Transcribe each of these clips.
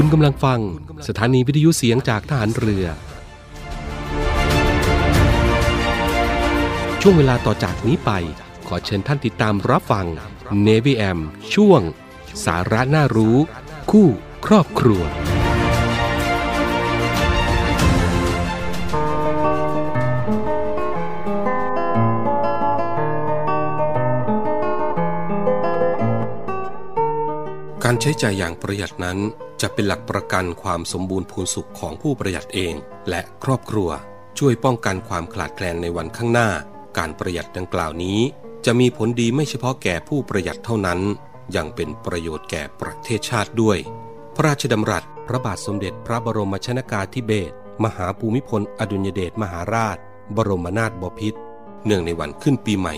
คุณกำลังฟังสถานีวิทยุเสียงจากทหารเรือ ช่วงเวลาต่อจากนี้ไป ขอเชิญท่านติดตามรับฟัง Navy AM ช่วง สาระน่ารู้ คู่ครอบครัว การใช้จ่ายอย่างประหยัดนั้นจะเป็นหลักประกันความสมบูรณ์พูนสุขของผู้ประหยัดเอง และครอบครัว ช่วยป้องกันความขาดแคลนในวันข้างหน้า การประหยัดดังกล่าวนี้ จะมีผลดีไม่เฉพาะแก่ผู้ประหยัดเท่านั้น ยังเป็นประโยชน์แก่ประเทศชาติด้วย พระราชดำรัสพระบาทสมเด็จพระบรมชนากาธิเบศรมหาภูมิพลอดุลยเดชมหาราช บรมนาถบพิตรเนื่องในวันขึ้นปีใหม่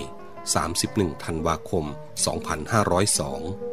31 ธันวาคม 2502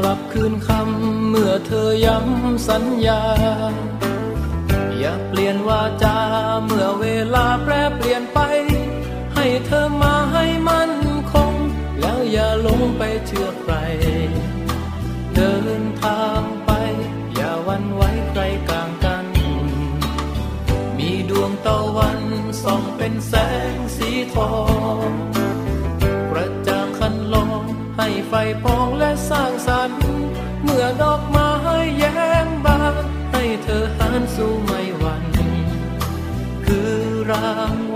กลับคืนคำเมื่อเธอย้ำสัญญา อย่าเปลี่ยนวาจาเมื่อเวลาแปรเปลี่ยนไป ให้เธอมาให้มั่นคง แล้วอย่าลงไปเชื่อใคร เดินทางไป อย่าวันไว้ใครกลางกัน มีดวงตะวันส่องเป็นแสงสีทอง ไฟพองและสร้างสรรค์ เมื่อดอกไม้แย้มบานให้เธอหันสู่ไม่หวัน คือราง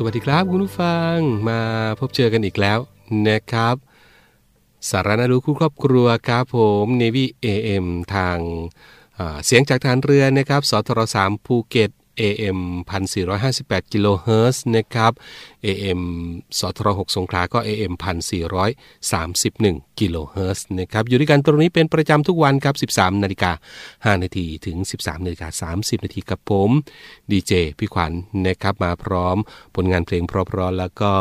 สวัสดีครับคุณผู้ฟังมาพบเจอกันอีกแล้วนะครับ สารนารู้คู่ครอบครัวครับผม Navy AM ทางอ่าเสียงจากฐานเรือนะครับสทร3ภูเก็ต AM 1458กิโลเฮิรตซ์นะครับ AM สทร6สงขลาก็ AM 1431กิโลเฮิรตซ์นะครับ อยู่ด้วยกันตรงนี้เป็นประจำทุกวันครับ 13นาฬิกา5นาทีถึง 13นาฬิกา30นาทีกับผมดีเจพี่ขวัญนะครับมาพร้อมผลงานเพลงเพราะๆแล้วก็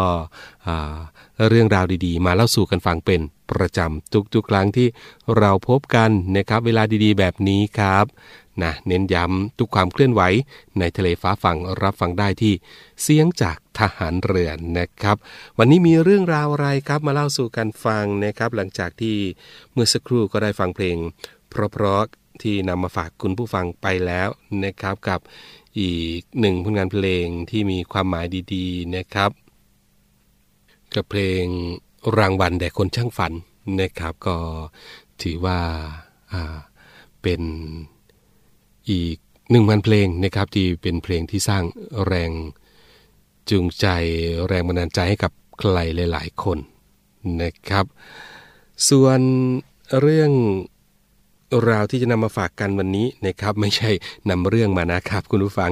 เรื่องราวดีๆ มาเล่าสู่กันฟังเป็นประจำทุกๆครั้งที่เราพบกันนะครับ เวลาดีๆ แบบนี้ครับ นะเน้นย้ำทุกความเคลื่อนไหวในทะเลฟ้าฝั่งรับฟังได้ที่เสียงจากทหารเรือนนะครับ วันนี้มีเรื่องราวอะไรครับมาเล่าสู่กันฟังนะครับ หลังจากที่เมื่อสักครู่ก็ได้ฟังเพลง เพราะๆที่นำมาฝากคุณผู้ฟังไปแล้วนะครับกับอีกหนึ่งผลงานเพลงที่มีความหมายดีๆนะครับ กับเพลงรางวัลแด่คนช่างฝันนะครับ ก็ถือว่าเป็น อีกหนึ่งพันเพลงนะครับที่เป็นเพลงที่สร้างแรงจูงใจแรงบันดาลใจให้กับใครหลาย ๆ คนนะครับ ส่วนเรื่องราวที่จะนำมาฝากกันวันนี้นะครับ ไม่ใช่นำเรื่องมานะครับ คุณผู้ฟัง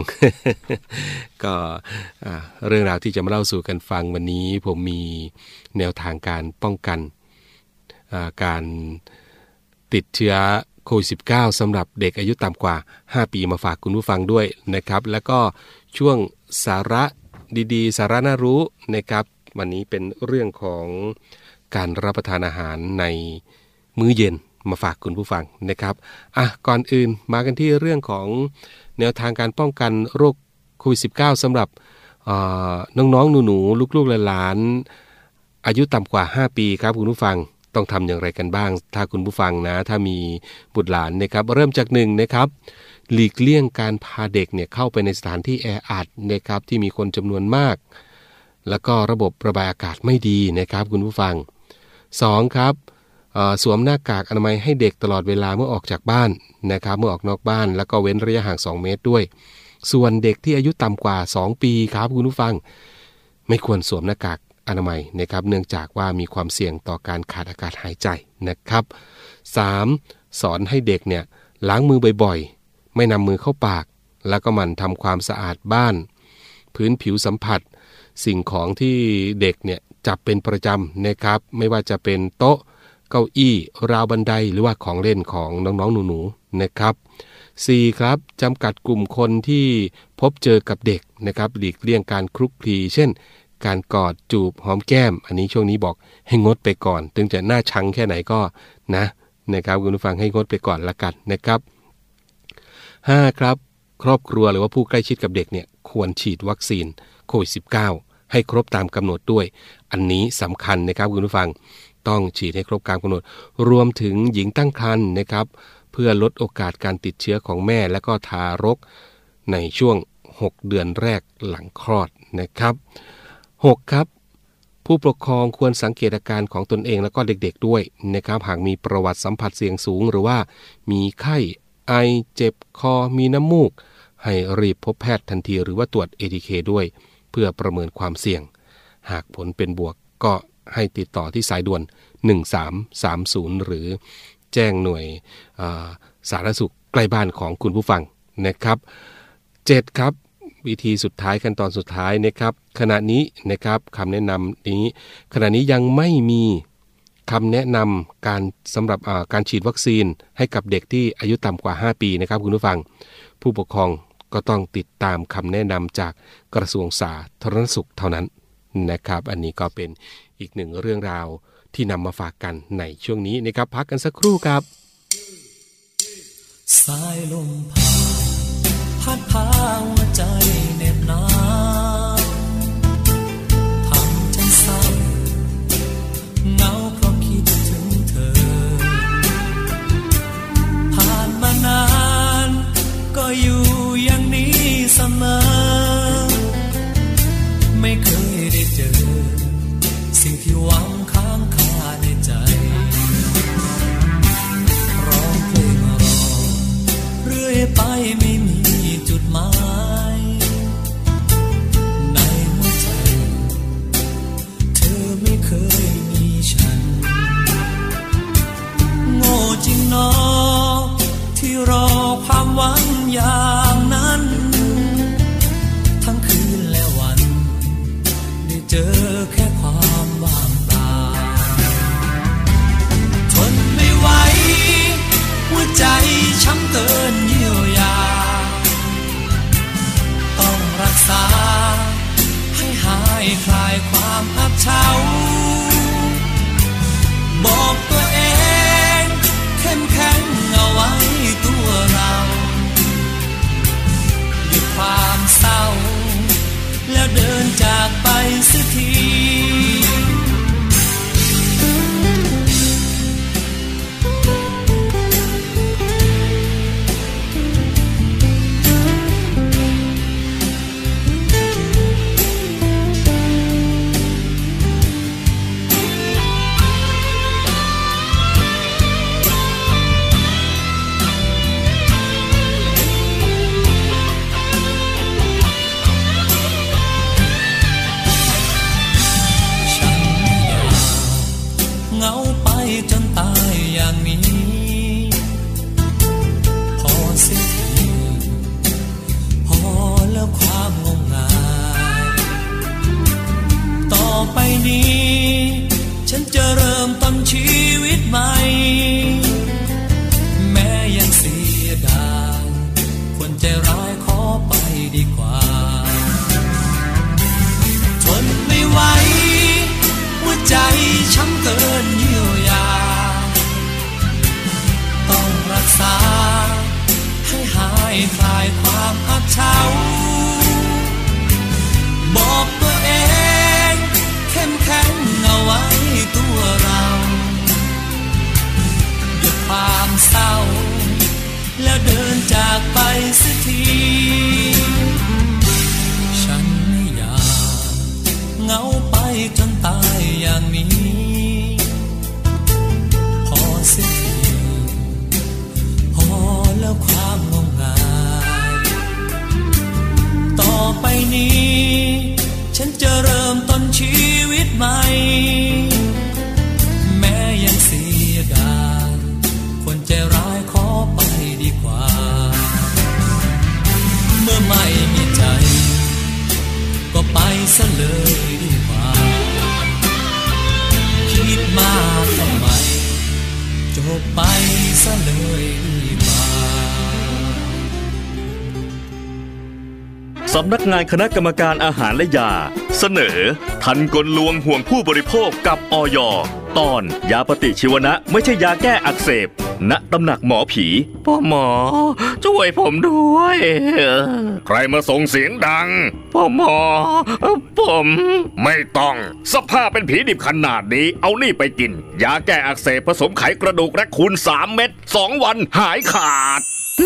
ก็เรื่องราวที่จะมาเล่าสู่กันฟังวันนี้ ผมมีแนวทางการป้องกันการติดเชื้อ โควิด -19 สำหรับเด็กอายุต่ำกว่า 5 ปีมาฝากคุณผู้ฟังด้วยนะครับ แล้วก็ช่วงสาระดีๆ สาระน่ารู้นะครับ วันนี้เป็นเรื่องของการรับประทานอาหารในมื้อเย็นมาฝากคุณผู้ฟังนะครับอะก่อนอื่นมากันที่เรื่องของแนวทางการป้องกันโรคโควิด -19 สำหรับน้องๆหนูๆลูกๆหลานๆอายุต่ำกว่า 5 ปีครับคุณผู้ฟัง ต้องทำอย่างไรกันบ้าง ถ้าคุณผู้ฟังนะ ถ้ามีบุตรหลานนะครับ เริ่มจากหนึ่งนะครับหลีกเลี่ยงการพาเด็กเนี่ยเข้าไปในสถานที่แออัดนะครับที่มีคนจำนวนมาก แล้วก็ระบบระบายอากาศไม่ดีนะครับ คุณผู้ฟัง 2. ครับสวมหน้ากากอนามัยให้เด็กตลอดเวลาเมื่อออกจากบ้านนะครับ เมื่อออกนอกบ้าน แล้วก็เว้นระยะห่าง 2 เมตรด้วย ส่วนเด็กที่อายุต่ำกว่า 2 ปีครับคุณผู้ฟัง ไม่ควรสวมหน้ากาก อนามัยนะครับ เนื่องจากว่ามีความเสี่ยงต่อการขาดอากาศหายใจนะครับ 3. สอนให้เด็กเนี่ยล้างมือบ่อยๆ ไม่นำมือเข้าปาก แล้วก็มันทำความสะอาดบ้าน พื้นผิวสัมผัส สิ่งของที่เด็กเนี่ยจับเป็นประจำนะครับ ไม่ว่าจะเป็นโต๊ะ เก้าอี้ ราวบันไดหรือว่าของเล่นของน้องๆหนูๆนะครับ 4. ครับจำกัดกลุ่มคนที่พบเจอกับเด็กนะครับ หลีกเลี่ยงการคลุกคลีเช่น การกอดจูบหอมแก้ม อันนี้ช่วงนี้บอกให้งดไปก่อน ถึงจะหน้าชังแค่ไหนก็นะนะครับคุณผู้ฟังให้งดไปก่อนละกันนะครับ 5. ครับ ครอบครัวหรือว่าผู้ใกล้ชิดกับเด็กเนี่ยควรฉีดวัคซีนโควิด -19 ให้ครบตามกำหนดด้วย อันนี้สำคัญนะครับคุณผู้ฟังต้องฉีดให้ครบตามกำหนด รวมถึงหญิงตั้งครรภ์นะครับ เพื่อลดโอกาสการติดเชื้อของแม่และก็ทารกในช่วง 6 เดือนแรกหลังคลอดนะครับ 6. ครับ ผู้ปกครองควรสังเกตอาการของตนเองและก็เด็กๆด้วยนะครับหากมีประวัติสัมผัสเสี่ยงสูง หรือว่ามีไข้ ไอเจ็บคอมีน้ำมูก ให้รีบพบแพทย์ทันทีหรือว่าตรวจ ATK ด้วย เพื่อประเมินความเสี่ยง หากผลเป็นบวกก็ให้ติดต่อที่สายด่วน 1330 หรือแจ้งหน่วยาสาธารณสุขใกล้บ้านของคุณผู้ฟังนะครับ 7. ครับ วิธีสุดท้ายขั้นตอนสุดท้ายนะครับ ขณะนี้นะครับคำแนะนำนี้ ขณะนี้ยังไม่มีคำแนะนำการสำหรับการฉีดวัคซีนให้กับเด็กที่อายุต่ำกว่า 5 ปีนะครับคุณผู้ฟัง ผู้ปกครองก็ต้องติดตามคำแนะนำจากกระทรวงสาธารณสุขเท่านั้นนะครับ อันนี้ก็เป็นอีกหนึ่งเรื่องราวที่นำมาฝากกันในช่วงนี้นะครับ พักกันสักครู่ครับสายลมผ่านพัดพา สักที นี้ ฉันจะเริ่มต้นชีวิตใหม่ แม้ยังเสียดายคนใจร้ายขอไปดีกว่า ทนไม่ไหวหัวใจช้ำเกินเยียวยา ต้องรักษา ให้หายคลายความอับเฉา เศร้า แล้วเดินจากไปสักที สำนักงานคณะกรรมการอาหารและยา เสนอ ทันกลลวงห่วงผู้บริโภคกับออย ตอน ยาปฏิชีวนะไม่ใช่ยาแก้อักเสบ ณตำหนักหมอผีพ่อหมอ ช่วยผมด้วย ใครมาส่งเสียงดัง พ่อหมอ ผมไม่ต้อง สภาพเป็นผีดิบขนาดนี้ เอานี่ไปกิน ยาแก้อักเสบผสมไขกระดูกและคูณ 3 เม็ด2วันหายขาด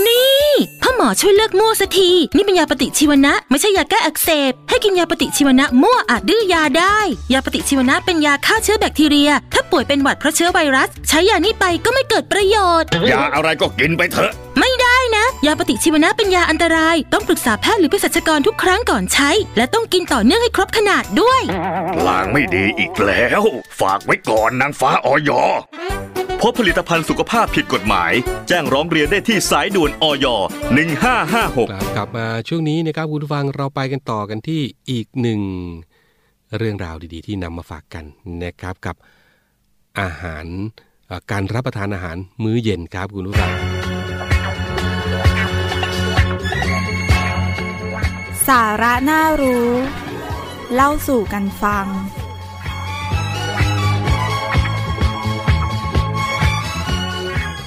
นี่พ่อหมอช่วยเลิกมั่วสักที นี่เป็นยาปฏิชีวนะ ไม่ใช่ยาแก้อักเสบ ให้กินยาปฏิชีวนะมั่วอาจดื้อยาได้ ยาปฏิชีวนะเป็นยาฆ่าเชื้อแบคทีเรีย ถ้าป่วยเป็นหวัดเพราะเชื้อไวรัส ใช้ยานี้ไปก็ไม่เกิดประโยชน์ ยาอะไรก็กินไปเถอะ ไม่ได้นะ ยาปฏิชีวนะเป็นยาอันตราย ต้องปรึกษาแพทย์หรือเภสัชกรทุกครั้งก่อนใช้ และต้องกินต่อเนื่องให้ครบขนาดด้วย ลางไม่ดีอีกแล้ว ฝากไว้ก่อนนางฟ้าออย พบผลิตภัณฑ์สุขภาพผิดกฎหมาย แจ้งร้องเรียนได้ที่สายด่วนออย1556ครับกลับมาช่วงนี้นะครับคุณผู้ฟังเราไปกันต่อกันที่อีกหนึ่งเรื่องราวดีๆ ที่นำมาฝากกันนะครับกับอาหารเอ่อการรับประทานอาหารมื้อเย็นครับคุณผู้ฟังสาระน่ารู้ เล่าสู่กันฟัง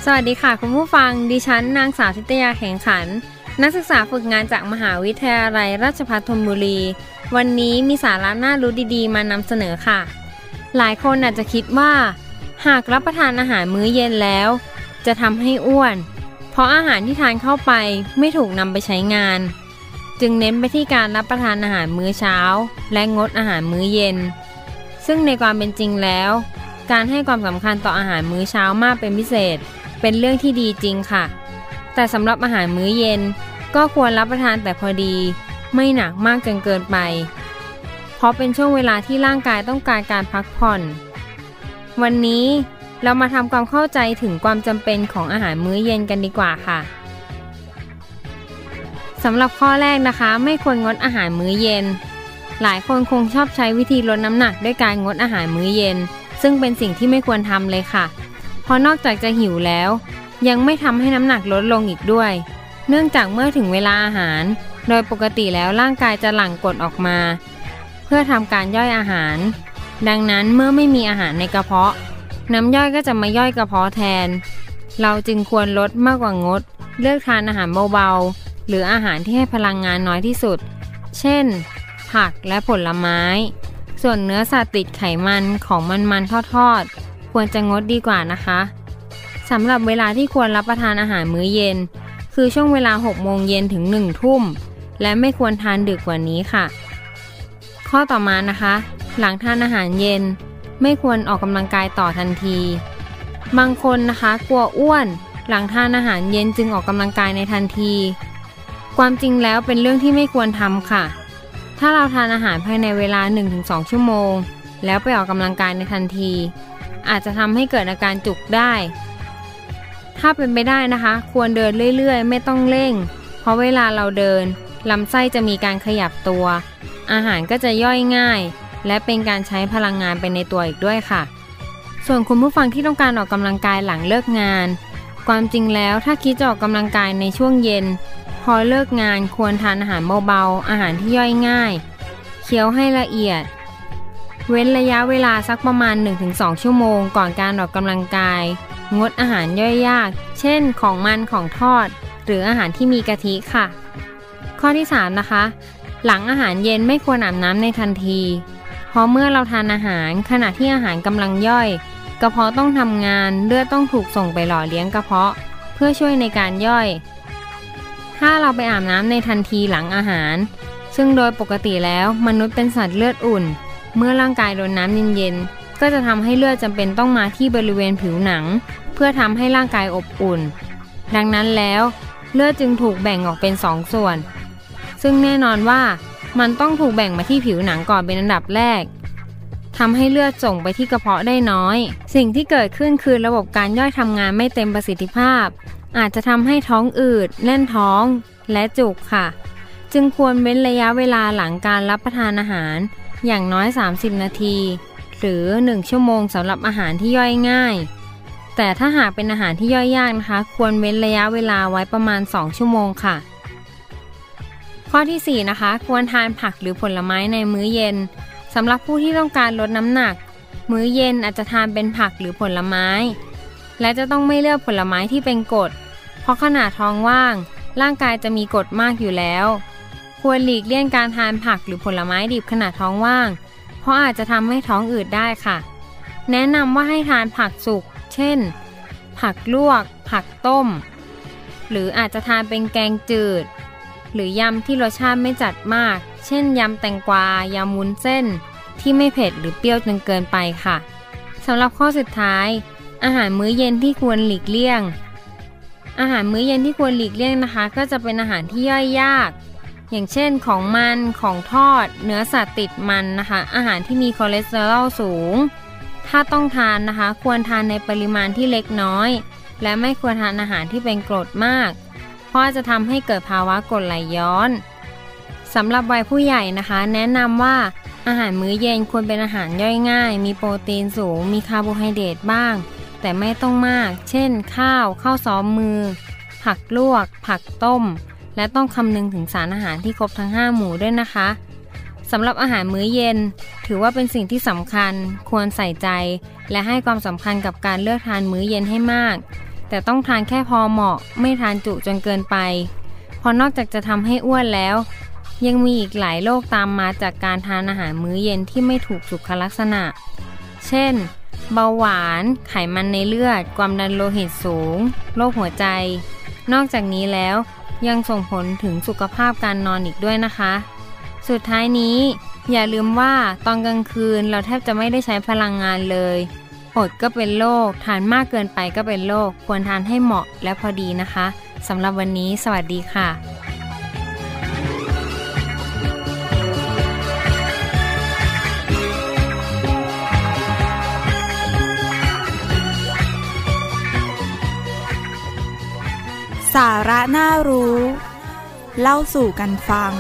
สวัสดีค่ะ คุณผู้ฟัง ดิฉันนางสาวทิตยาแข่งขัน นักศึกษาฝึกงานจากมหาวิทยาลัยราชภัฏธนบุรี วันนี้มีสาระน่ารู้ดีๆ มานำเสนอค่ะ หลายคนอาจจะคิดว่า หากรับประทานอาหารมื้อเย็นแล้ว จะทำให้อ้วน เพราะอาหารที่ทานเข้าไปไม่ถูกนำไปใช้งาน จึงเน้นไปที่การรับประทานอาหารมื้อเช้า และงดอาหารมื้อเย็น ซึ่งในความเป็นจริงแล้ว การให้ความสำคัญต่ออาหารมื้อเช้ามากเป็นพิเศษ เป็นเรื่องที่ดีจริงค่ะ แต่สำหรับอาหารมื้อเย็นก็ควรรับประทานแต่พอดี ไม่หนักมากจนเกินไป เพราะเป็นช่วงเวลาที่ร่างกายต้องการการพักผ่อน วันนี้เรามาทำความเข้าใจถึงความจำเป็นของอาหารมื้อเย็นกันดีกว่าค่ะสำหรับข้อแรกนะคะ ไม่ควรงดอาหารมื้อเย็น หลายคนคงชอบใช้วิธีลดน้ำหนักด้วยการงดอาหารมื้อเย็น ซึ่งเป็นสิ่งที่ไม่ควรทำเลยค่ะ เพราะนอกจากจะหิวแล้ว ยังไม่ทำให้น้ำหนักลดลงอีกด้วย เนื่องจากเมื่อถึงเวลาอาหาร โดยปกติแล้วร่างกายจะหลั่งกรดออกมา เพื่อทำการย่อยอาหาร ดังนั้นเมื่อไม่มีอาหารในกระเพาะ น้ำย่อยก็จะมาย่อยกระเพาะแทน เราจึงควรลดมากกว่างด เลือกทานอาหารเบาๆ หรืออาหารที่ให้พลังงานน้อยที่สุด เช่น ผักและผลไม้ ส่วนเนื้อสัตว์ติดไขมันของมันๆทอดๆ ควรจะงดดีกว่านะคะสำหรับเวลาที่ควรรับประทานอาหารมื้อเย็น คือช่วงเวลา 6 โมงเย็นถึง 1 ทุ่ม และไม่ควรทานดึกกว่านี้ค่ะ ข้อต่อมานะคะ หลังทานอาหารเย็น ไม่ควรออกกำลังกายต่อทันที บางคนนะคะกลัวอ้วน หลังทานอาหารเย็นจึงออกกำลังกายในทันที ความจริงแล้วเป็นเรื่องที่ไม่ควรทำค่ะ ถ้าเราทานอาหารภายในเวลา 1-2 ชั่วโมง แล้วไปออกกำลังกายในทันที อาจจะทำให้เกิดอาการจุกได้ ถ้าเป็นไปได้นะคะ ควรเดินเรื่อยๆ ไม่ต้องเร่ง เพราะเวลาเราเดินลำไส้จะมีการขยับตัว อาหารก็จะย่อยง่าย และเป็นการใช้พลังงานไปในตัวอีกด้วยค่ะ ส่วนคุณผู้ฟังที่ต้องการออกกำลังกายหลังเลิกงาน ความจริงแล้วถ้าคิดจะออกกำลังกายในช่วงเย็น พอเลิกงานควรทานอาหารเบาๆอาหารที่ย่อยง่าย เคี้ยวให้ละเอียด เว้นระยะเวลาสักประมาณ 1-2 ชั่วโมง ก่อนการออกกำลังกาย งดอาหารย่อยยาก เช่น ของมันของทอด หรืออาหารที่มีกะทิค่ะ ข้อที่ 3 นะคะ หลังอาหารเย็นไม่ควรอาบน้ำในทันที เพราะเมื่อเราทานอาหารขณะที่อาหารกำลังย่อย กระเพาะต้องทำงานเลือดต้องถูกส่งไปหล่อเลี้ยงกระเพาะ เพื่อช่วยในการย่อย ถ้าเราไปอาบน้ำในทันทีหลังอาหาร ซึ่งโดยปกติแล้วมนุษย์เป็นสัตว์เลือดอุ่น เมื่อร่างกายโดนน้ำเย็นๆ ก็จะทำให้เลือดจำเป็นต้องมาที่บริเวณผิวหนัง เพื่อทำให้ร่างกายอบอุ่น ดังนั้นแล้ว เลือดจึงถูกแบ่งออกเป็นสองส่วน ซึ่งแน่นอนว่ามันต้องถูกแบ่งมาที่ผิวหนังก่อนเป็นอันดับแรกทำให้เลือดส่งไปที่กระเพาะได้น้อย สิ่งที่เกิดขึ้นคือระบบการย่อยทำงานไม่เต็มประสิทธิภาพ อาจจะทำให้ท้องอืด แน่นท้อง และจุกค่ะ จึงควรเว้นระยะเวลาหลังการรับประทานอาหาร อย่างน้อย 30 นาที หรือ 1 ชั่วโมงสำหรับอาหารที่ย่อยง่าย แต่ถ้าหากเป็นอาหารที่ย่อยยากนะคะ ควรเว้นระยะเวลาไว้ประมาณ 2 ชั่วโมงค่ะ ข้อที่ 4 นะคะ ควรทานผักหรือผลไม้ในมื้อเย็นสำหรับผู้ที่ต้องการลดน้ำหนัก มื้อเย็นอาจจะทานเป็นผักหรือผลไม้ และจะต้องไม่เลือกผลไม้ที่เป็นกรดเพราะขนาดท้องว่าง ร่างกายจะมีกรดมากอยู่แล้ว ควรหลีกเลี่ยงการทานผักหรือผลไม้ดิบขณะท้องว่าง เพราะอาจจะทำให้ท้องอืดได้ค่ะ แนะนำว่าให้ทานผักสุก เช่น ผักลวก ผักต้ม หรืออาจจะทานเป็นแกงจืด หรือยำที่รสชาติไม่จัดมาก เช่นยำแตงกวายำวุ้นเส้น ที่ไม่เผ็ดหรือเปรี้ยวจนเกินไปค่ะสำหรับข้อสุดท้าย อาหารมื้อเย็นที่ควรหลีกเลี่ยง อาหารมื้อเย็นที่ควรหลีกเลี่ยงนะคะ ก็จะเป็นอาหารที่ย่อยยาก อย่างเช่นของมันของทอด เนื้อสัตว์ติดมันนะคะ อาหารที่มีคอเลสเตอรอลสูง ถ้าต้องทานนะคะ ควรทานในปริมาณที่เล็กน้อย และไม่ควรทานอาหารที่เป็นกรดมาก เพราะจะทำให้เกิดภาวะกรดไหลย้อนสำหรับวัยผู้ใหญ่นะคะ แนะนำว่าอาหารมื้อเย็นควรเป็นอาหารย่อยง่าย มีโปรตีนสูง มีคาร์โบไฮเดรตบ้าง แต่ไม่ต้องมาก เช่น ข้าว ข้าวซ้อมมือ ผักลวก ผักต้ม และต้องคำนึงถึงสารอาหารที่ครบทั้ง 5 หมู่ด้วยนะคะสำหรับอาหารมื้อเย็น ถือว่าเป็นสิ่งที่สำคัญ ควรใส่ใจ และให้ความสำคัญกับการเลือกทานมื้อเย็นให้มาก แต่ต้องทานแค่พอเหมาะ ไม่ทานจุจนเกินไปเพราะนอกจากจะทำให้อ้วนแล้ว ยังมีอีกหลายโรคตามมาจากการทานอาหารมื้อเย็นที่ไม่ถูกสุขลักษณะ เช่น เบาหวาน ไขมันในเลือด ความดันโลหิตสูง โรคหัวใจ นอกจากนี้แล้ว ยังส่งผลถึงสุขภาพการนอนอีกด้วยนะคะ สุดท้ายนี้ อย่าลืมว่าตอนกลางคืนเราแทบจะไม่ได้ใช้พลังงานเลยอดก็เป็นโรคทานมากเกินไปก็เป็นโรคควรทานให้เหมาะและพอดีนะคะสำหรับวันนี้ สวัสดีค่ะ สาระน่ารู้ เล่าสู่กันฟัง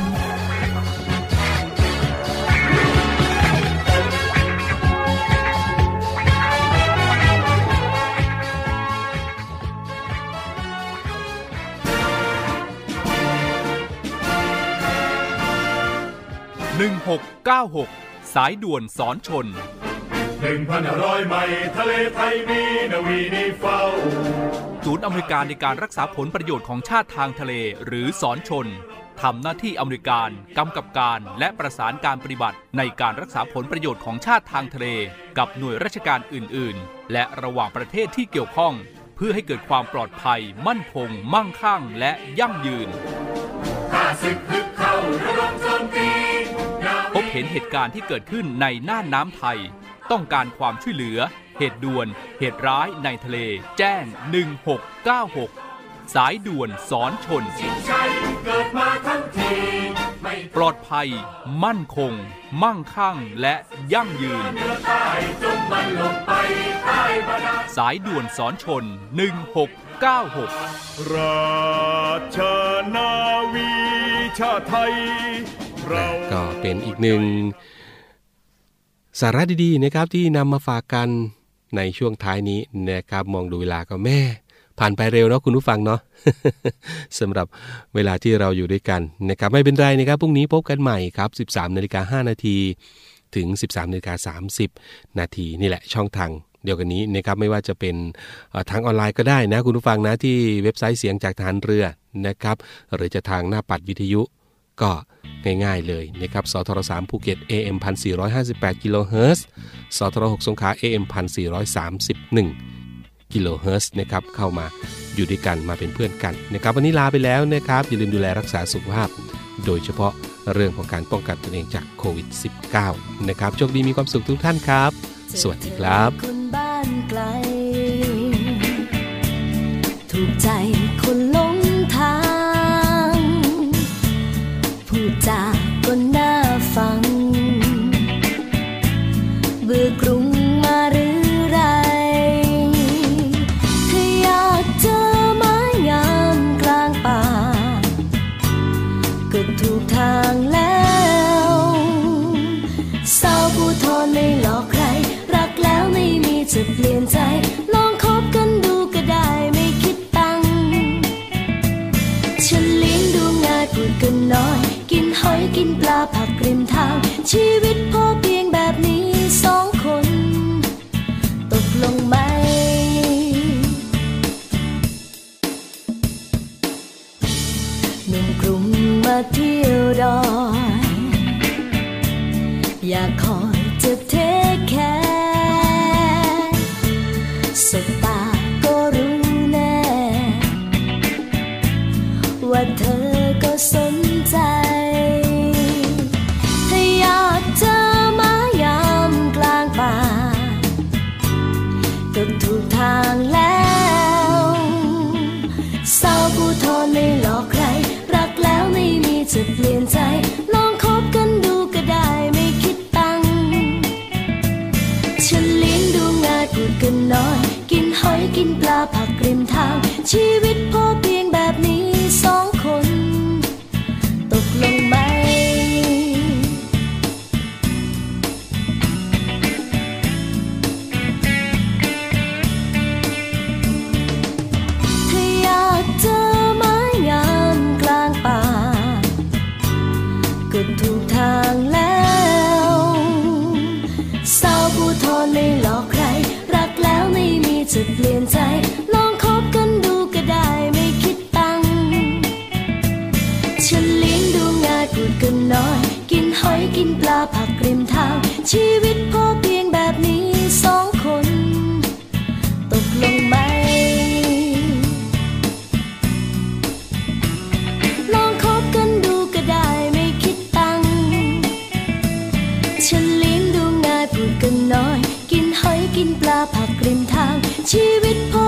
หนึ่งหกเก้าหกสายด่วนสอนชน หนึ่งพันห้าร้อยไม่ทะเลไทยมีนาวีนีเฝ้า ศูนย์อเมริการในการรักษาผลประโยชน์ของชาติทางทะเล หรือสอนชนทำหน้าที่อเมริการกำกับการและประสานการปฏิบัติ ในการรักษาผลประโยชน์ของชาติทางทะเล กับหน่วยราชการอื่น ๆ และระหว่างประเทศที่เกี่ยวข้อง เพื่อให้เกิดความปลอดภัย มั่นคง มั่งคั่ง และยั่งยืนพบเห็นเหตุการณ์ที่เกิดขึ้นในน่านน้ำไทย ต้องการความช่วยเหลือ เหตุด่วน เหตุร้ายในทะเล แจ้ง 1696 สายด่วนสอนชนชัยเกิดมาทั้งทีไม่ปลอดภัย มั่นคง มั่งคั่ง และยั่งยืนเหนือใต้จงมันลงไปใต้บาดาลสายด่วนสอนชน 1696 ราชนาวีชาติไทยเราก็เป็นอีกหนึ่งสาระดีๆนะครับที่นำมาฝากกัน ในช่วงท้ายนี้นะครับมองดูเวลาก็แม่ ผ่านไปเร็วเนาะคุณผู้ฟังเนาะสำหรับเวลาที่เราอยู่ด้วยกันนะครับไม่เป็นไรนะครับพรุ่งนี้พบกันใหม่ครับ 13นาฬิกา5นาทีถึง 13นาฬิกา30 นาทีนี่แหละช่องทางเดียวกันนี้นะครับไม่ว่าจะเป็นทางออนไลน์ก็ได้นะคุณผู้ฟังนะที่เว็บไซต์เสียงจากทหารเรือนะครับหรือจะทางหน้าปัดวิทยุ ก็ง่ายๆเลยนะครับสทร3ภูเก็ต AM 1458กิโลเฮิรตซ์สทร6สงขลา AM 1431กิโลเฮิรตซ์นะครับเข้ามาอยู่ด้วยกันมาเป็นเพื่อนกันนะครับวันนี้ลาไปแล้วนะครับอย่าลืมดูแลรักษาสุขภาพ โดยเฉพาะเรื่องของการป้องกันตนเองจากโควิด -19 นะครับโชคดีมีความสุขทุกท่านครับ สวัสดีครับคนบ้านไกลถูกใจ จะเปลี่ยนใจ ลองคบกันดูก็ได้ไม่คิดตังฉันเลี้ยงดูง่ายพูดกันน้อย กินหอยกินปลาผักริมทาง ชีวิตพอเพียงแบบนี้สองคน ตกลงไหมหนุ่มกรุงมาเที่ยวดอย อยากคอยจะเท ชีวิตพบ ชีวิตพอเพียงแบบนี้สองคน ตกลงไหม ลองคบกันดูก็ได้ไม่คิดตังค์ฉันเลี้ยงดูง่ายพูดกันน้อย กินหอยกินปลาผักริมทาง ชีวิตพอ